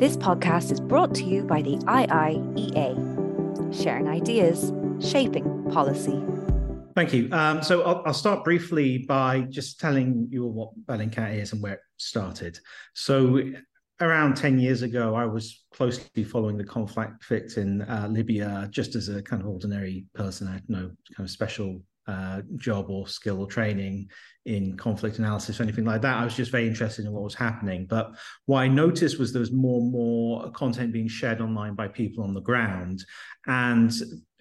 This podcast is brought to you by the IIEA, sharing ideas, shaping policy. Thank you. Um, so I'll, I'll, start briefly by just telling you all what Bellingcat is and where it started. So around 10 years ago, I was closely following the conflict in uh, Libya just as a kind of ordinary person. I had no kind of special uh, job or skill or training in conflict analysis or anything like that. I was just very interested in what was happening. But what I noticed was there was more and more content being shared online by people on the ground and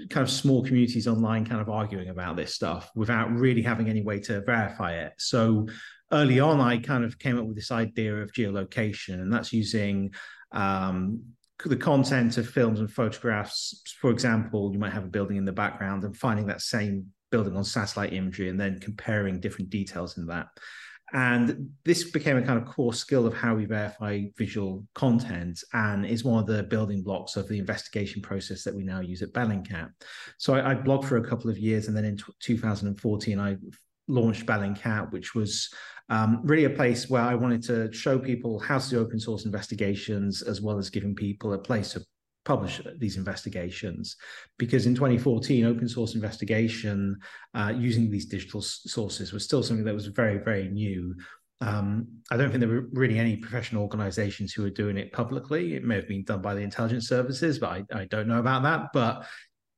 kind of small communities online kind of arguing about this stuff without really having any way to verify it. So early on, I kind of came up with this idea of geolocation, and that's using um, the content of films and photographs. For example, you might have a building in the background and finding that same building on satellite imagery and then comparing different details in that. And this became a kind of core skill of how we verify visual content and is one of the building blocks of the investigation process that we now use at Bellingcat. So I, I blogged for a couple of years and then in t- 2014, I launched Bellingcat, which was um, really a place where I wanted to show people how to do open source investigations as well as giving people a place to publish these investigations because in 2014 open source investigation uh, using these digital sources was still something that was very very new um, I don't think there were really any professional organizations who were doing it publicly. It may have been done by the intelligence services, but I, I don't know about that. But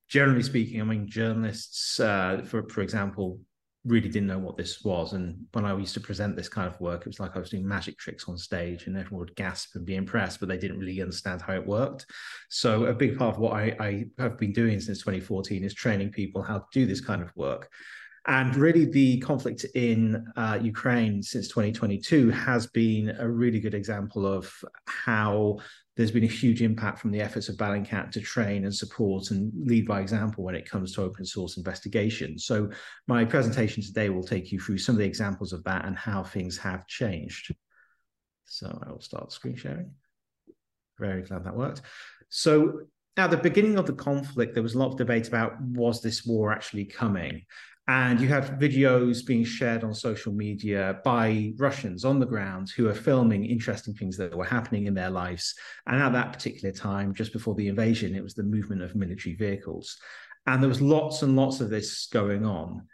generally speaking, I mean, journalists, uh, for for example, really didn't know what this was. And when I used to present this kind of work, it was like I was doing magic tricks on stage and everyone would gasp and be impressed, but they didn't really understand how it worked. So a big part of what I, I have been doing since 2014 is training people how to do this kind of work. And really, the conflict in uh, Ukraine since 2022 has been a really good example of how there's been a huge impact from the efforts of Bellingcat to train and support and lead by example when it comes to open source investigation. So, my presentation today will take you through some of the examples of that and how things have changed. So, I will start screen sharing. Very glad that worked. So, at the beginning of the conflict, there was a lot of debate about was this war actually coming? And you have videos being shared on social media by Russians on the ground who are filming interesting things that were happening in their lives. And at that particular time, just before the invasion, it was the movement of military vehicles. And there was lots and lots of this going on.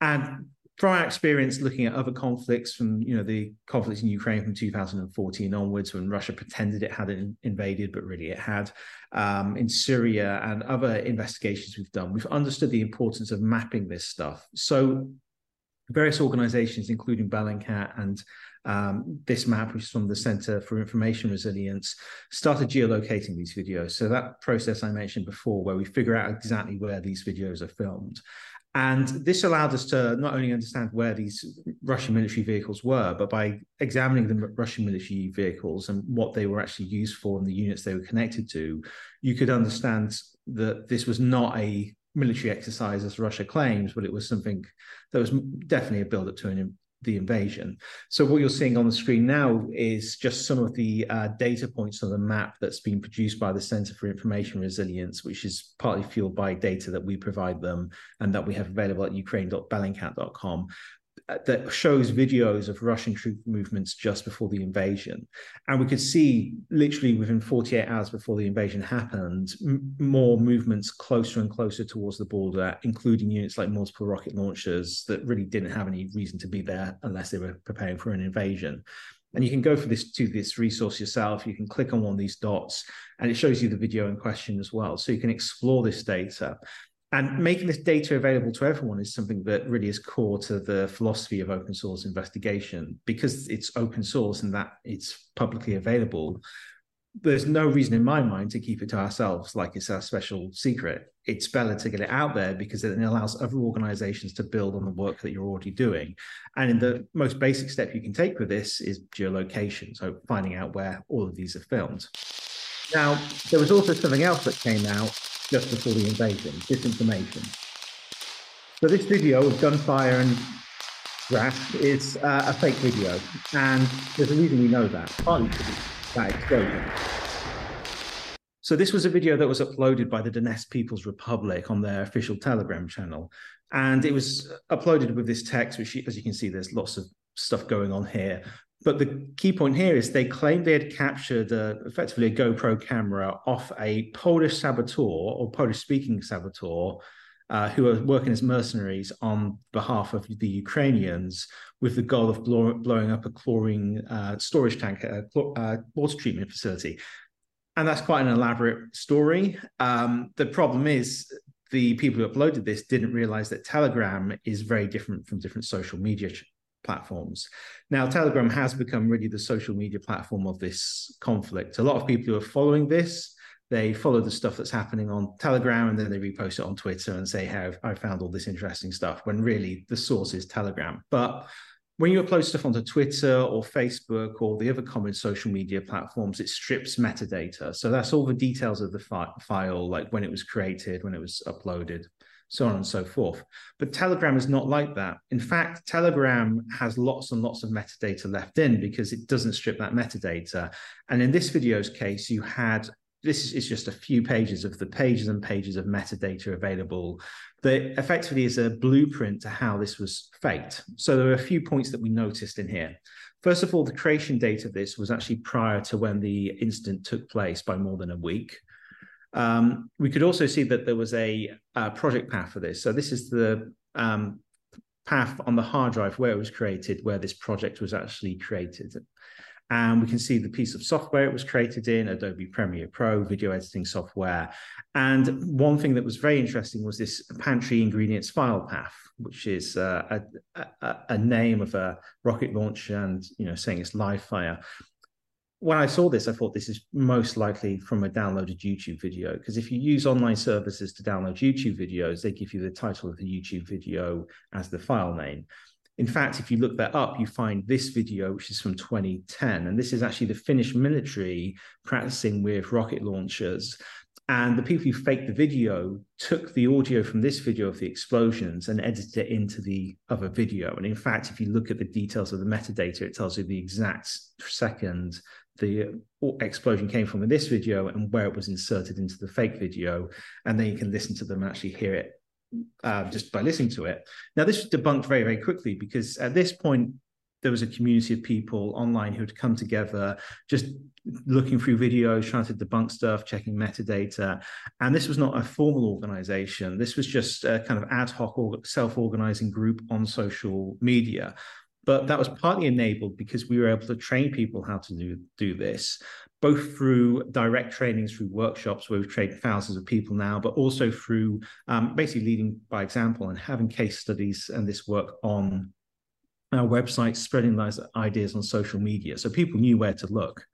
And from our experience looking at other conflicts from you know the conflicts in Ukraine from 2014 onwards when Russia pretended it hadn't invaded but really it had um, in Syria and other investigations we've done we've understood the importance of mapping this stuff so various organizations including Bellingcat and um, this map, which is from the Center for Information Resilience, started geolocating these videos. So that process I mentioned before, where we figure out exactly where these videos are filmed. And this allowed us to not only understand where these Russian military vehicles were, but by examining the Russian military vehicles and what they were actually used for and the units they were connected to, you could understand that this was not a military exercise as Russia claims, but it was something that was definitely a build up to an the invasion. So what you're seeing on the screen now is just some of the uh, data points on the map that's been produced by the Center for Information Resilience, which is partly fueled by data that we provide them and that we have available at ukraine.bellingcat.com. That shows videos of Russian troop movements just before the invasion. And we could see literally within 48 hours before the invasion happened, m- more movements closer and closer towards the border, including units like multiple rocket launchers that really didn't have any reason to be there unless they were preparing for an invasion. And you can go for this to this resource yourself. You can click on one of these dots and it shows you the video in question as well. So you can explore this data. And making this data available to everyone is something that really is core to the philosophy of open source investigation because it's open source and that it's publicly available. There's no reason in my mind to keep it to ourselves like it's our special secret. It's better to get it out there because it allows other organizations to build on the work that you're already doing. And the most basic step you can take with this is geolocation. So finding out where all of these are filmed. Now, there was also something else that came out just before the invasion, disinformation. So this video of gunfire and grass is uh, a fake video, and there's a reason we know that, partly because of that explosion. So this was a video that was uploaded by the Donetsk People's Republic on their official Telegram channel, and it was uploaded with this text, which, as you can see, there's lots of stuff going on here. But the key point here is they claimed they had captured a, effectively a GoPro camera off a Polish saboteur or Polish speaking saboteur uh, who are working as mercenaries on behalf of the Ukrainians with the goal of blow, blowing up a chlorine uh, storage tank, a uh, water treatment facility. And that's quite an elaborate story. Um, the problem is the people who uploaded this didn't realize that Telegram is very different from different social media platforms. Now, Telegram has become really the social media platform of this conflict. A lot of people who are following this, they follow the stuff that's happening on Telegram and then they repost it on Twitter and say, Hey, I found all this interesting stuff, when really the source is Telegram. But when you upload stuff onto Twitter or Facebook or the other common social media platforms, it strips metadata. So that's all the details of the fi- file, like when it was created, when it was uploaded, so on and so forth. But Telegram is not like that. In fact, Telegram has lots and lots of metadata left in because it doesn't strip that metadata. And in this video's case, you had this is just a few pages of the pages and pages of metadata available that effectively is a blueprint to how this was faked. So there are a few points that we noticed in here. First of all, the creation date of this was actually prior to when the incident took place by more than a week. Um, we could also see that there was a, a, project path for this. So this is the um, path on the hard drive where it was created, where this project was actually created. And we can see the piece of software it was created in, Adobe Premiere Pro, video editing software. And one thing that was very interesting was this pantry ingredients file path, which is uh, a, a, a, name of a rocket launch and, you know, saying it's live fire when I saw this, I thought this is most likely from a downloaded YouTube video. Because if you use online services to download YouTube videos, they give you the title of the YouTube video as the file name. In fact, if you look that up, you find this video, which is from 2010. And this is actually the Finnish military practicing with rocket launchers. And the people who faked the video took the audio from this video of the explosions and edited it into the other video. And in fact, if you look at the details of the metadata, it tells you the exact second the explosion came from in this video and where it was inserted into the fake video. And then you can listen to them and actually hear it uh, just by listening to it. Now, this was debunked very, very quickly because at this point, there was a community of people online who had come together, just looking through videos, trying to debunk stuff, checking metadata. And this was not a formal organization. This was just a kind of ad hoc self organizing group on social media. But that was partly enabled because we were able to train people how to do, do this both through direct trainings through workshops where we've trained thousands of people now, but also through um, basically leading by example and having case studies and this work on our website, spreading those ideas on social media. So people knew where to look.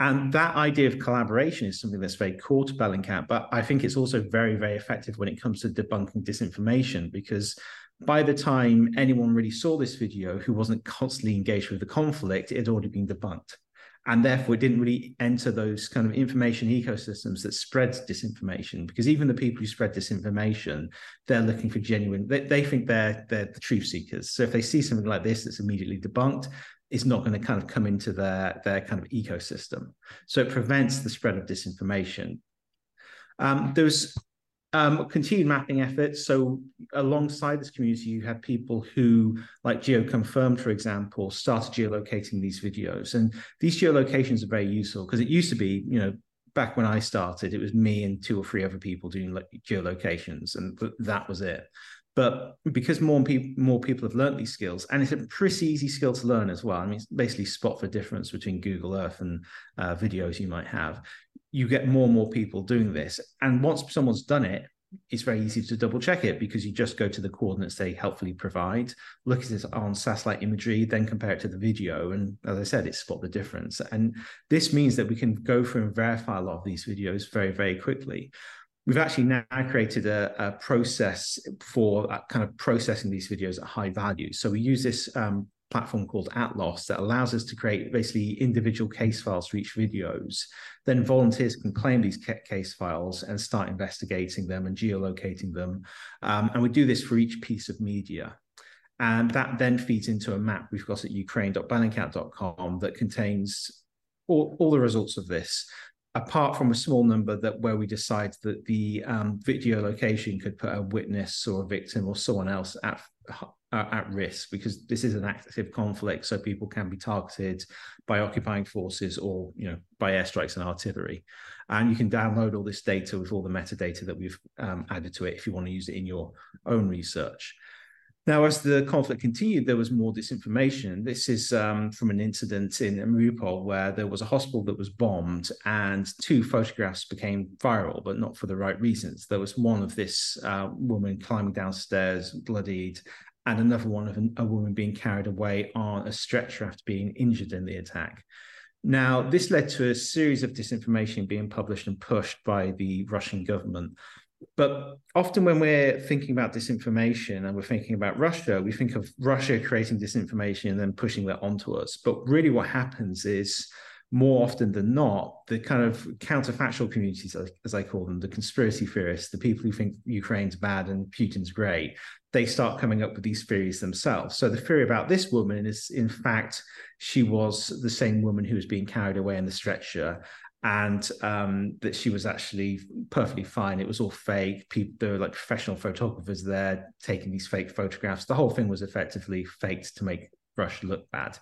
And that idea of collaboration is something that's very core to Bellingcat, but I think it's also very, very effective when it comes to debunking disinformation because by the time anyone really saw this video who wasn't constantly engaged with the conflict, it had already been debunked. And therefore it didn't really enter those kind of information ecosystems that spread disinformation because even the people who spread disinformation they're looking for genuine they, they think they're they're the truth seekers. So if they see something like this that's immediately debunked it's not going to kind of come into their their kind of ecosystem. So it prevents the spread of disinformation. Um, there's um, continued mapping efforts. So alongside this community, you had people who, like GeoConfirmed, for example, started geolocating these videos. And these geolocations are very useful because it used to be, you know, back when I started, it was me and two or three other people doing geolocations, and that was it. But because more people more people have learned these skills, and it's a pretty easy skill to learn as well. I mean, it's basically spot the difference between Google Earth and uh, videos you might have you get more and more people doing this. And once someone's done it, it's very easy to double check it because you just go to the coordinates they helpfully provide, look at it on satellite imagery, then compare it to the video. And as I said, it spot the difference. And this means that we can go through and verify a lot of these videos very, very quickly. We've actually now created a, a process for uh, kind of processing these videos at high value. So we use this um, platform called Atlas that allows us to create basically individual case files for each videos. Then volunteers can claim these case files and start investigating them and geolocating them. Um, and we do this for each piece of media. And that then feeds into a map we've got at ukraine.bellingcat.com that contains all, all the results of this apart from a small number that where we decide that the um, video location could put a witness or a victim or someone else at uh, at risk because this is an active conflict so people can be targeted by occupying forces or you know by airstrikes and artillery. And you can download all this data with all the metadata that we've um, added to it if you want to use it in your own research now, as the conflict continued, there was more disinformation. This is um, from an incident in Mariupol where there was a hospital that was bombed and two photographs became viral, but not for the right reasons. There was one of this uh, woman climbing downstairs, bloodied, and another one of a woman being carried away on a stretcher after being injured in the attack. Now, this led to a series of disinformation being published and pushed by the Russian government but often when we're thinking about disinformation and we're thinking about Russia, we think of Russia creating disinformation and then pushing that onto us. But really, what happens is more often than not, the kind of counterfactual communities, as I call them, the conspiracy theorists, the people who think Ukraine's bad and Putin's great, they start coming up with these theories themselves. So the theory about this woman is, in fact, she was the same woman who was being carried away in the stretcher and um, that she was actually perfectly fine. It was all fake. People, there were like professional photographers there taking these fake photographs. The whole thing was effectively faked to make Russia look bad.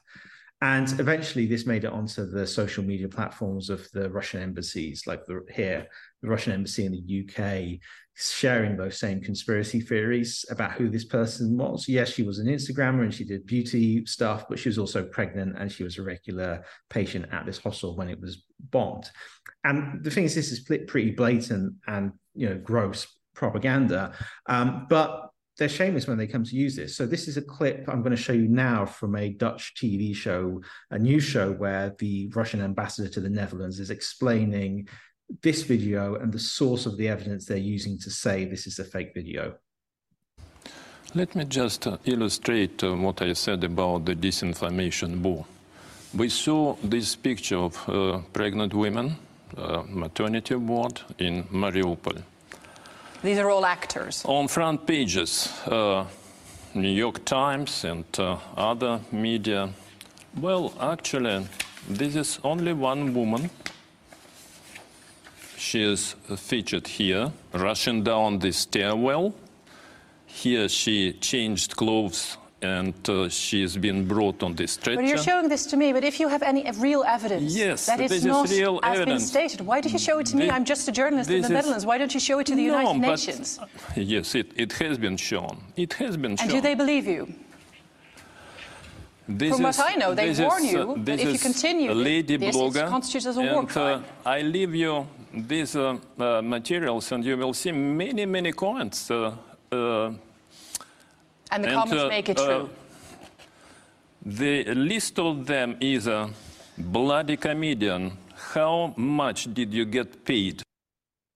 And eventually, this made it onto the social media platforms of the Russian embassies, like the, here, the Russian embassy in the UK, sharing those same conspiracy theories about who this person was. Yes, she was an Instagrammer and she did beauty stuff, but she was also pregnant and she was a regular patient at this hospital when it was bombed. And the thing is, this is pretty blatant and you know gross propaganda. Um, but they're shameless when they come to use this. So this is a clip I'm going to show you now from a Dutch TV show, a news show where the Russian ambassador to the Netherlands is explaining this video and the source of the evidence they're using to say this is a fake video. Let me just uh, illustrate uh, what I said about the disinformation war. We saw this picture of uh, pregnant women, uh, maternity ward in Mariupol. These are all actors. On front pages, uh, New York Times and uh, other media. Well, actually, this is only one woman she is featured here, rushing down the stairwell. Here she changed clothes and uh, she's been brought on this stretcher. But you're showing this to me, but if you have any real evidence yes, that is not real as evidence. been stated, why do you show it to me? I'm just a journalist in the Netherlands. Why don't you show it to the no, United but, Nations? Yes, it, it has been shown. It has been shown. And do they believe you? This From is, what I know, they warn is, you uh, that if you continue lady this, blogger, constitutes as a and, war crime. Uh, I leave you these uh, uh, materials, and you will see many, many comments. Uh, uh, and the and, comments uh, make it true. The list of them is a bloody comedian. How much did you get paid?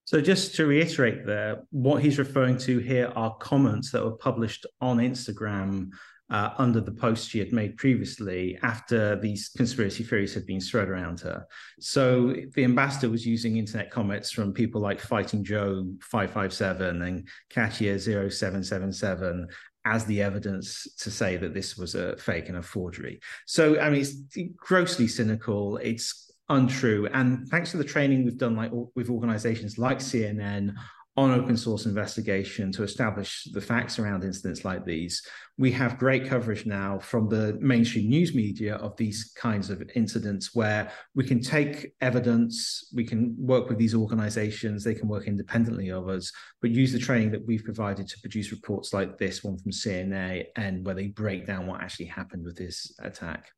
So, just to reiterate there, what he's referring to here are comments that were published on Instagram uh, under the post she had made previously after these conspiracy theories had been spread around her. So the ambassador was using internet comments from people like Fighting Joe 557 and Katia 0777 as the evidence to say that this was a fake and a forgery. So, I mean, it's grossly cynical. It's untrue. And thanks to the training we've done like with organizations like CNN on open source investigation to establish the facts around incidents like these. We have great coverage now from the mainstream news media of these kinds of incidents where we can take evidence, we can work with these organizations, they can work independently of us, but use the training that we've provided to produce reports like this one from CNN and where they break down what actually happened with this attack.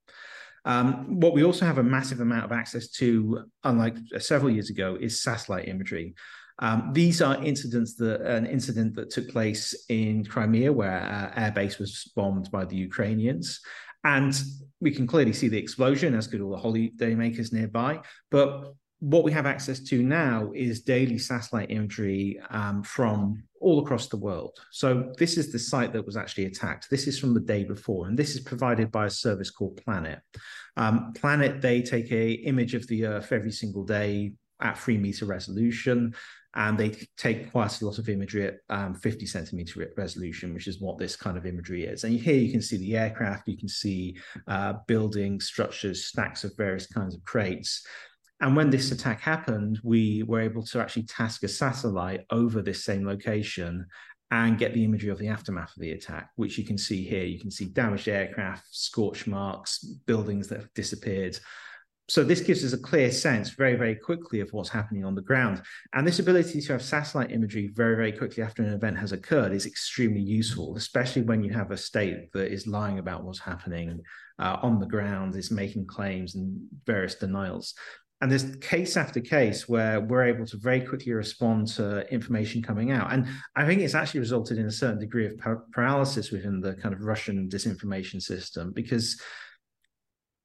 Um, what we also have a massive amount of access to, unlike several years ago, is satellite imagery. Um, these are incidents that an incident that took place in Crimea, where uh, air base was bombed by the Ukrainians, and we can clearly see the explosion, as could all the holidaymakers nearby. But what we have access to now is daily satellite imagery um, from all across the world. So this is the site that was actually attacked. This is from the day before, and this is provided by a service called Planet. Um, Planet, they take a image of the Earth every single day at three meter resolution and they take quite a lot of imagery at um, 50 centimeter resolution, which is what this kind of imagery is. And here you can see the aircraft, you can see uh, buildings, structures, stacks of various kinds of crates. And when this attack happened, we were able to actually task a satellite over this same location and get the imagery of the aftermath of the attack, which you can see here. You can see damaged aircraft, scorch marks, buildings that have disappeared. So this gives us a clear sense very, very quickly of what's happening on the ground. And this ability to have satellite imagery very, very quickly after an event has occurred is extremely useful, especially when you have a state that is lying about what's happening uh, on the ground, is making claims and various denials. And there's case after case where we're able to very quickly respond to information coming out. And I think it's actually resulted in a certain degree of paralysis within the kind of Russian disinformation system because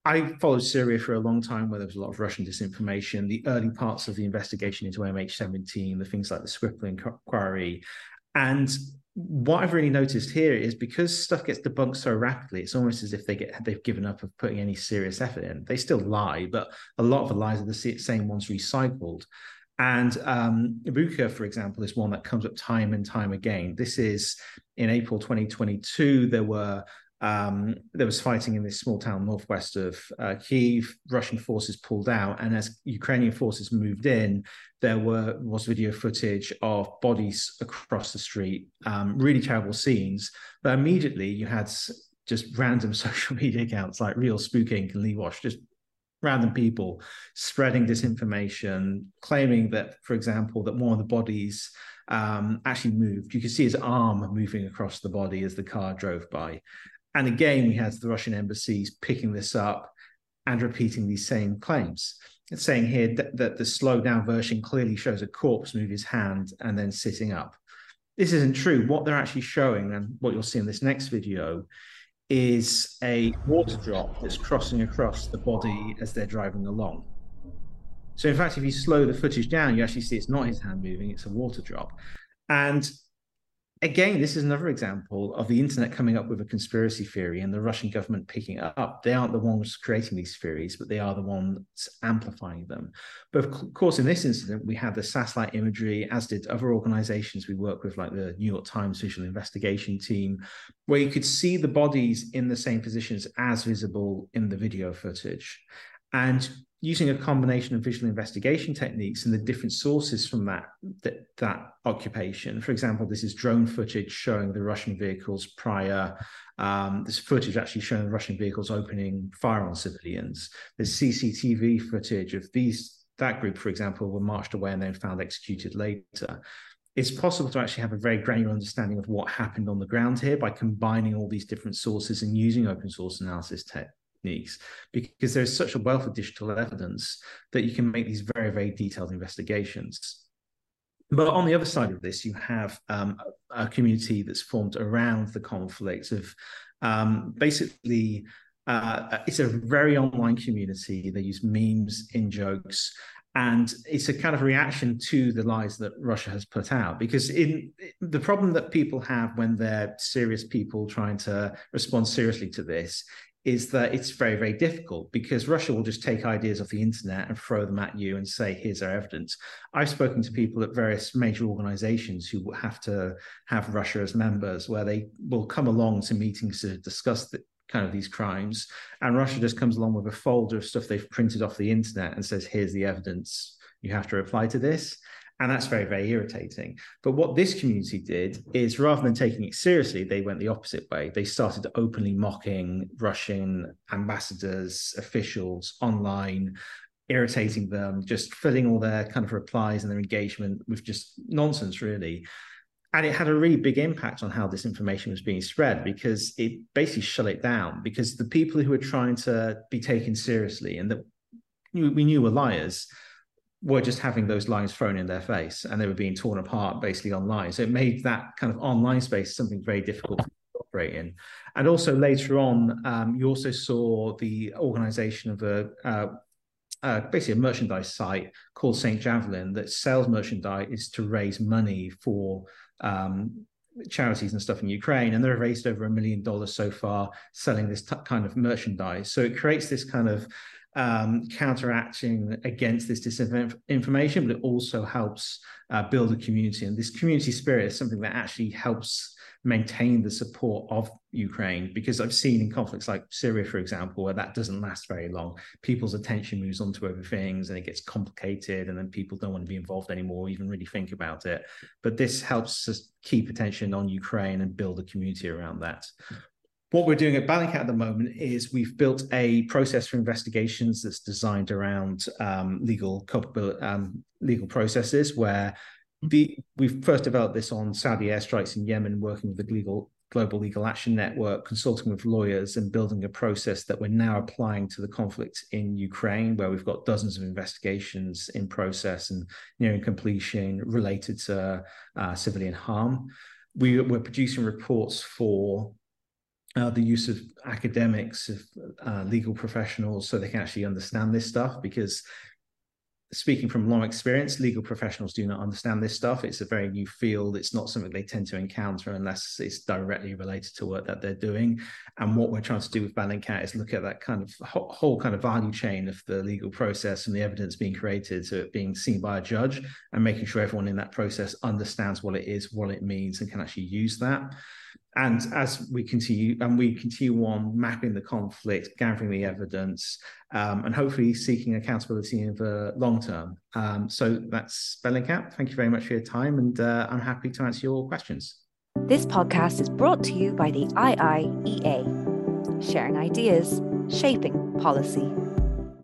I followed Syria for a long time where there was a lot of Russian disinformation, the early parts of the investigation into MH17, the things like the Skripal inquiry. And what I've really noticed here is because stuff gets debunked so rapidly, it's almost as if they get they've given up of putting any serious effort in. They still lie, but a lot of the lies are the same ones recycled. And um, Bucha, for example, is one that comes up time and time again. This is in April 2022. There were um, there was fighting in this small town northwest of uh, Kiev. Russian forces pulled out, and as Ukrainian forces moved in, there were was video footage of bodies across the street. Um, really terrible scenes. But immediately, you had just random social media accounts like Real Spook Inc. and Lee Wash, just random people spreading disinformation, claiming that, for example, that one of the bodies um, actually moved. You could see his arm moving across the body as the car drove by. And again, we had the Russian embassies picking this up and repeating these same claims. It's saying here that, that the slowed down version clearly shows a corpse move his hand and then sitting up. This isn't true. What they're actually showing, and what you'll see in this next video, is a water drop that's crossing across the body as they're driving along. So, in fact, if you slow the footage down, you actually see it's not his hand moving, it's a water drop. And again, this is another example of the internet coming up with a conspiracy theory and the Russian government picking it up. They aren't the ones creating these theories, but they are the ones amplifying them. But of course, in this incident, we had the satellite imagery, as did other organizations we work with, like the New York Times Visual Investigation Team, where you could see the bodies in the same positions as visible in the video footage. And using a combination of visual investigation techniques and the different sources from that, that that occupation. For example, this is drone footage showing the Russian vehicles prior. Um, this footage actually showing the Russian vehicles opening fire on civilians. There's CCTV footage of these that group, for example, were marched away and then found executed later. It's possible to actually have a very granular understanding of what happened on the ground here by combining all these different sources and using open source analysis te- techniques because there's such a wealth of digital evidence that you can make these very, very detailed investigations. But on the other side of this, you have um, a community that's formed around the conflict of um, basically uh, it's a very online community. They use memes, in jokes, and it's a kind of reaction to the lies that Russia has put out. Because in the problem that people have when they're serious people trying to respond seriously to this is that it's very, very difficult because Russia will just take ideas off the internet and throw them at you and say, here's our evidence. I've spoken to people at various major organizations who have to have Russia as members, where they will come along to meetings to discuss the, kind of these crimes. And Russia just comes along with a folder of stuff they've printed off the internet and says, here's the evidence. You have to reply to this. And that's very, very irritating. But what this community did is rather than taking it seriously, they went the opposite way. They started openly mocking Russian ambassadors, officials online, irritating them, just filling all their kind of replies and their engagement with just nonsense, really. And it had a really big impact on how this information was being spread because it basically shut it down. Because the people who were trying to be taken seriously and that we knew were liars were just having those lines thrown in their face and they were being torn apart basically online. So it made that kind of online space something very difficult to operate in. And also later on, um, you also saw the organization of a uh, uh, basically a merchandise site called St. Javelin that sells merchandise to raise money for um, charities and stuff in Ukraine, and they've raised over a million dollars so far selling this t- kind of merchandise. So it creates this kind of um, counteracting against this disinformation, but it also helps uh, build a community. And this community spirit is something that actually helps maintain the support of Ukraine because I've seen in conflicts like Syria, for example, where that doesn't last very long. People's attention moves on to other things and it gets complicated, and then people don't want to be involved anymore, even really think about it. But this helps us keep attention on Ukraine and build a community around that. What we're doing at Bellingcat at the moment is we've built a process for investigations that's designed around um, legal culpability, um, legal processes where the, we've first developed this on Saudi airstrikes in Yemen, working with the legal global legal action network, consulting with lawyers, and building a process that we're now applying to the conflict in Ukraine, where we've got dozens of investigations in process and nearing completion related to uh, civilian harm. We, we're producing reports for uh, the use of academics, of uh, legal professionals, so they can actually understand this stuff because speaking from long experience, legal professionals do not understand this stuff. It's a very new field. It's not something they tend to encounter unless it's directly related to work that they're doing. And what we're trying to do with Bellingcat is look at that kind of whole kind of value chain of the legal process and the evidence being created to it being seen by a judge and making sure everyone in that process understands what it is, what it means, and can actually use that. And as we continue, and we continue on mapping the conflict, gathering the evidence, um, and hopefully seeking accountability in the long term. Um, so that's Bellingcat. Thank you very much for your time, and uh, I'm happy to answer your questions. This podcast is brought to you by the IIEA, sharing ideas, shaping policy.